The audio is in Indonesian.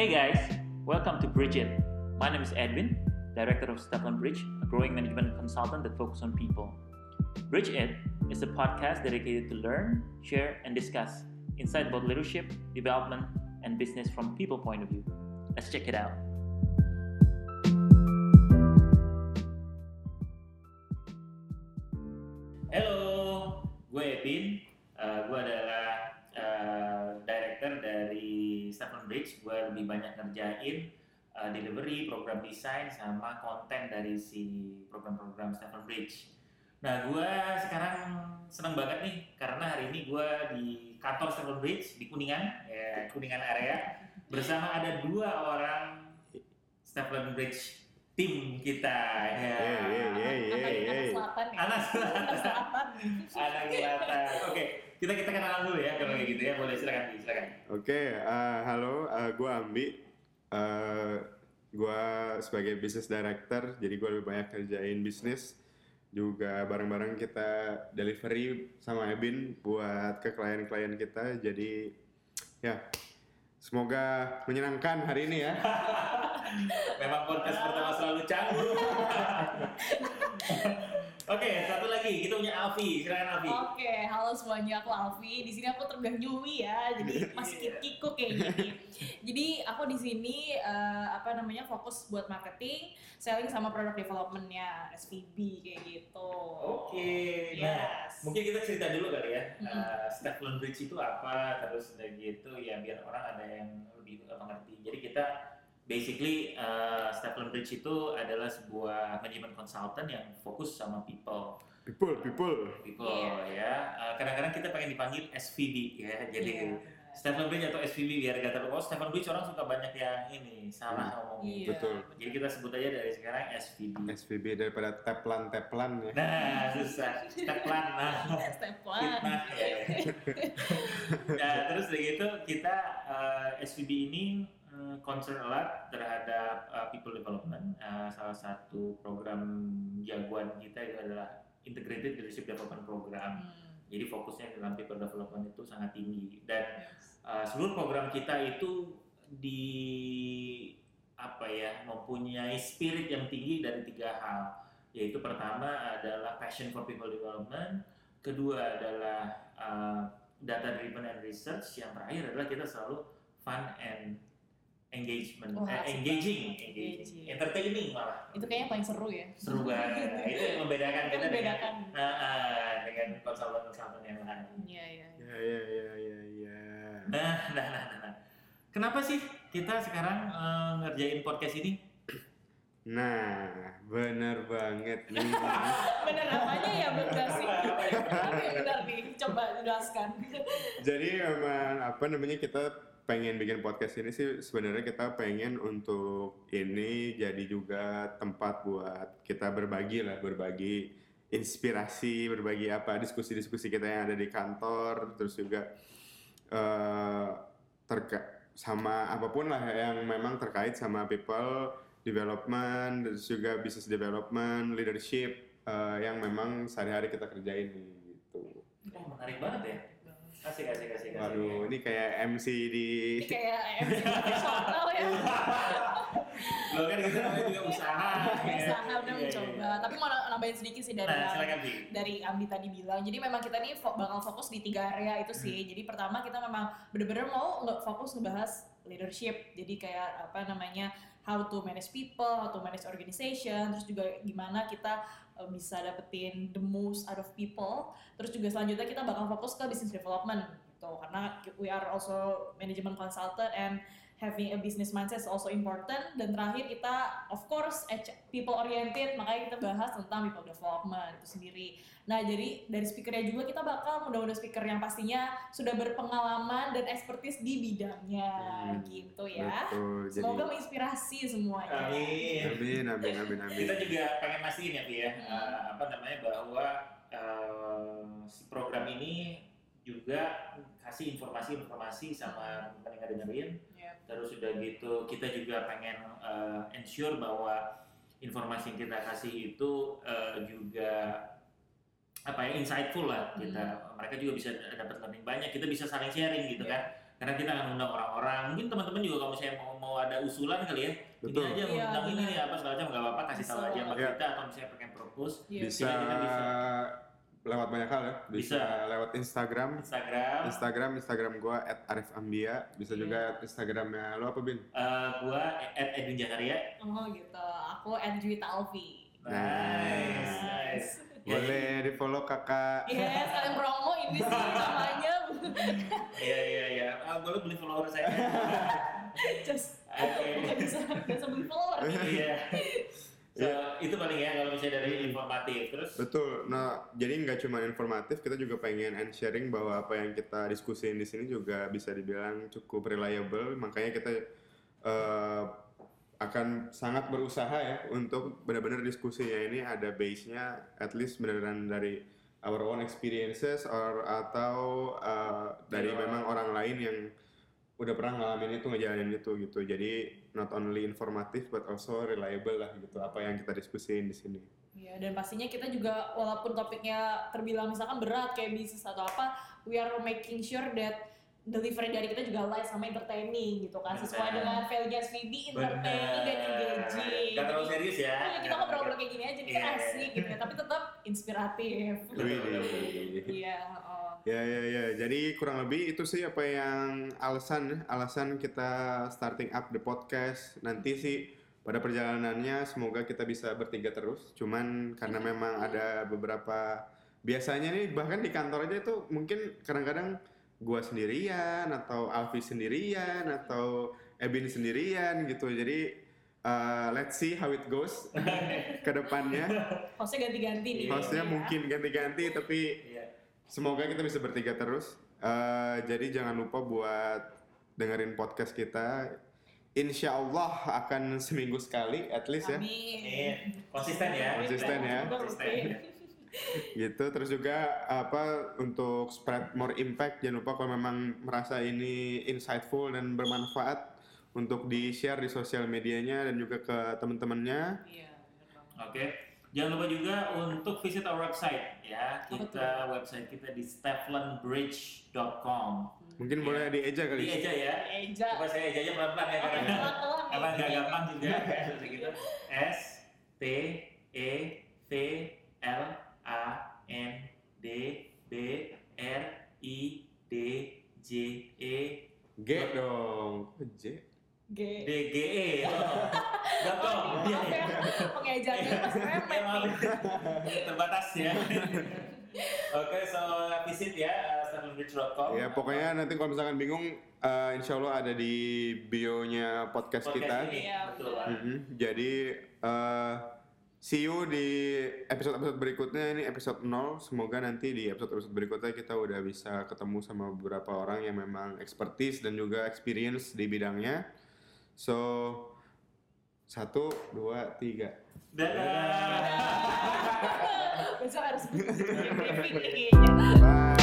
Hey guys, welcome to Bridge It. My name is Edwin, director of Stefan Bridge, a growing management consultant that focuses on people. Bridge It is a podcast dedicated to learn, share, and discuss insight about leadership, development, and business from people point of view. Let's check it out. Halo, gue Edwin. Uh, gue adalah uh, director dari Stefan Bridge. Gue lebih banyak ngerjain uh, delivery, program desain, sama konten dari si program-program Stefan Bridge. Nah, gue sekarang senang banget nih karena hari ini gue di kantor Stefan Bridge di Kuningan, ya Kuningan area, bersama ada dua orang Stefan Bridge tim kita. Ya. Yeay, yeay, yeay, anak, yeay, anak selatan ya Anak selatan. anak selatan Anak selatan. Oke, kita kita kenalan dulu ya kalau kayak gitu ya. Boleh silakan, silakan. Oke, eh, halo, gue Ambi. Eh gue sebagai business director, jadi gue lebih banyak kerjain bisnis. Juga bareng-bareng kita delivery sama Ebin buat ke klien-klien kita. Jadi ya, semoga menyenangkan hari ini ya. Memang podcast pertama selalu canggung. Oke, satu lagi kita punya Alfi. Silakan Alfi. Oke, halo semuanya, aku Alfi. Di sini aku terbang nyui ya, jadi masih Iya. kikuk kayak gini. Jadi aku di sini eh, apa namanya fokus buat marketing, selling sama product developmentnya SPB kayak gitu. Oke, nah Yes. mungkin kita cerita dulu kali ya. Mm-mm. Uh, Stefan Bridge itu apa, terus udah gitu ya biar orang ada yang lebih mengerti. Jadi kita basically uh, Stefan Bridge itu adalah sebuah manajemen consultant yang fokus sama people. People, people. people Iya. ya. Uh, kadang-kadang kita pengen dipanggil SVB ya. Jadi Iya, benar. Stefan Bridge atau SVB biar kata oh Stefan Bridge orang suka banyak yang ini salah ngomongnya. Iya, Betul. Jadi kita sebut aja dari sekarang SVB. SVB daripada teplan-teplan ya. Nah, susah. Steplan. Nah, Step one. fitnah. nah, terus dari itu kita eh, SVB ini eh, concern a lot terhadap eh, people development. Eh, salah satu program jagoan kita itu adalah Integrated Leadership Development Program. Hmm, Jadi fokusnya dalam people development itu sangat tinggi dan yes. uh, seluruh program kita itu di apa ya mempunyai spirit yang tinggi dari tiga hal yaitu pertama adalah passion for people development kedua adalah uh, data driven and research yang terakhir adalah kita selalu fun and engagement Wah, eh, engaging, engaging Engaging. entertaining malah Itu kayaknya paling seru ya. seru banget itu yang membedakan kita dengan membedakan. Nah, ah, dengan konsultan-konsultan yang lain Iya, iya. iya. Ya, ya, ya, ya, ya. Nah, nah, nah, nah, nah. Kenapa sih kita sekarang eh, ngerjain podcast ini? Nah, bener banget nih. Bener apanya ya bener sih. Ya? Yang benar nih? Coba jelaskan. Jadi memang apa namanya kita pengen bikin podcast ini sih sebenarnya kita pengen untuk ini jadi juga tempat buat kita berbagi lah, berbagi inspirasi, berbagi apa diskusi-diskusi kita yang ada di kantor, terus juga eh terka sama apa pun lah yang memang terkait sama people development, terus juga business development, leadership eh, yang memang sehari-hari kita kerjain gitu. Oh, menarik banget ya. Asik, asik, asik, asik. Waduh, ini kayak MC di Ini kayak MC profesional ya. Lo kan kita namanya juga usaha. ya. Usaha udah Iya, iya, mencoba. iya. Tapi mau nambahin sedikit sih dari Nah, yang- silakan Bi. dari Ambi tadi bilang. Jadi memang kita nih bakal fokus di tiga area itu sih. Jadi pertama kita memang bener-bener mau nggak fokus ngebahas leadership. Jadi kayak apa namanya how to manage people, how to manage organization, terus juga gimana kita uh, bisa dapetin the most out of people. Terus juga selanjutnya kita bakal fokus ke business development gitu. Karena we are also management consultant and having a business mindset is also important dan terakhir kita of course people oriented makanya kita bahas tentang people development itu sendiri nah jadi dari speakernya juga kita bakal mudah-mudahan speaker yang pastinya sudah berpengalaman dan expertise di bidangnya Hmm, gitu ya Betul. Jadi semoga menginspirasi semuanya Amin. amin amin amin amin. Kita juga pengen mastiin ya, Bi ya, Hmm. eh, apa namanya bahwa eh, si program ini juga kasih informasi-informasi sama teman yang dengerin Yep. terus udah gitu kita juga pengen uh, ensure bahwa informasi yang kita kasih itu uh, juga apa ya insightful lah kita mereka juga bisa dapat learning banyak kita bisa saling sharing gitu kan karena kita akan undang orang-orang mungkin teman-teman juga kalau misalnya mau mau ada usulan kali ya Betul. ini aja Iya, undang ini benar. nih apa segala macam nggak apa-apa kasih tahu aja sama Iya. kita atau misalnya pengen propose Iya. bisa, kita bisa. Lewat banyak hal ya bisa, Bisa. lewat Instagram Instagram Instagram Instagram gua @arifambia bisa Iya. juga Instagramnya lo apa bin eh, gua at Edwin Jakaria Oh gitu. Aku Andrew Talvi. nice nice Ya, boleh di follow kakak Yes, kalian promo ini sih namanya. iya iya iya Ah, boleh beli follower saya Just Oke. bukan bisa bisa beli follower. iya so, itu paling ya kalau misalnya dari informatif terus Betul. Nah, jadi nggak cuma informatif, kita juga pengen and sharing bahwa apa yang kita diskusiin di sini juga bisa dibilang cukup reliable. Makanya kita eh, akan sangat berusaha ya untuk benar-benar diskusinya ini ada base-nya at least beneran dari our own experiences or atau eh, dari Iya. memang orang lain yang udah pernah ngalamin itu ngejalanin itu gitu. Jadi not only informatif but also reliable lah gitu apa yang kita diskusiin di sini. Iya, dan pastinya kita juga walaupun topiknya terbilang misalkan berat kayak bisnis atau apa, we are making sure that delivery dari kita juga light sama entertaining gitu kan sesuai dengan value SVB entertaining dan engaging. Gak terlalu serius ya. iya, kita ngobrol-ngobrol kayak gini aja, ini kan asik gitu ya, tapi tetap inspiratif. Iya, oh. Ya ya ya. Jadi kurang lebih itu sih apa yang alasan alasan kita starting up the podcast. Nanti sih pada perjalanannya semoga kita bisa bertiga terus. Cuman karena memang ada beberapa biasanya nih bahkan di kantor aja itu mungkin kadang-kadang gua sendirian atau Alfi sendirian atau Ebin sendirian gitu. Jadi uh, let's see how it goes ke depannya. Hostnya ganti-ganti nih. Hostnya ya. mungkin ganti-ganti tapi. Semoga kita bisa bertiga terus. Eh, jadi jangan lupa buat dengerin podcast kita. Insya Allah akan seminggu sekali, at least ya. Amin. Konsisten ya. Konsisten ya. Konsisten. Gitu. Terus juga apa untuk spread more impact. Jangan lupa kalau memang merasa ini insightful dan bermanfaat untuk di share di sosial medianya dan juga ke teman-temannya. Iya, bener banget. Jangan lupa juga untuk visit our website ya. Kita website kita di steflanbridge.com. Mungkin Iya. boleh dieja kali. Ini aja ya. Eja. Coba saya aja aja pelan-pelan ya karena karena nggak gampang juga seperti gitu. S T E V L A N D B R I D J E G dong. J. G. D G E. Oh. Gampang. Maaf ya, pengejaannya pas Ya, remet maaf. nih. terbatas ya. Oke, so visit ya uh, steflanbridge.com. Ya pokoknya nanti kalau misalkan bingung, eh, insya Allah ada di bio-nya podcast, kita. Podcast ini. Iya, Betul. betul. Mhm. Jadi eh, see you di episode-episode berikutnya ini episode 0. Semoga nanti di episode-episode berikutnya kita udah bisa ketemu sama beberapa orang yang memang expertise dan juga experience di bidangnya. So satu, dua, tiga. Dadah. Besok harus briefing nih kayaknya. Bye.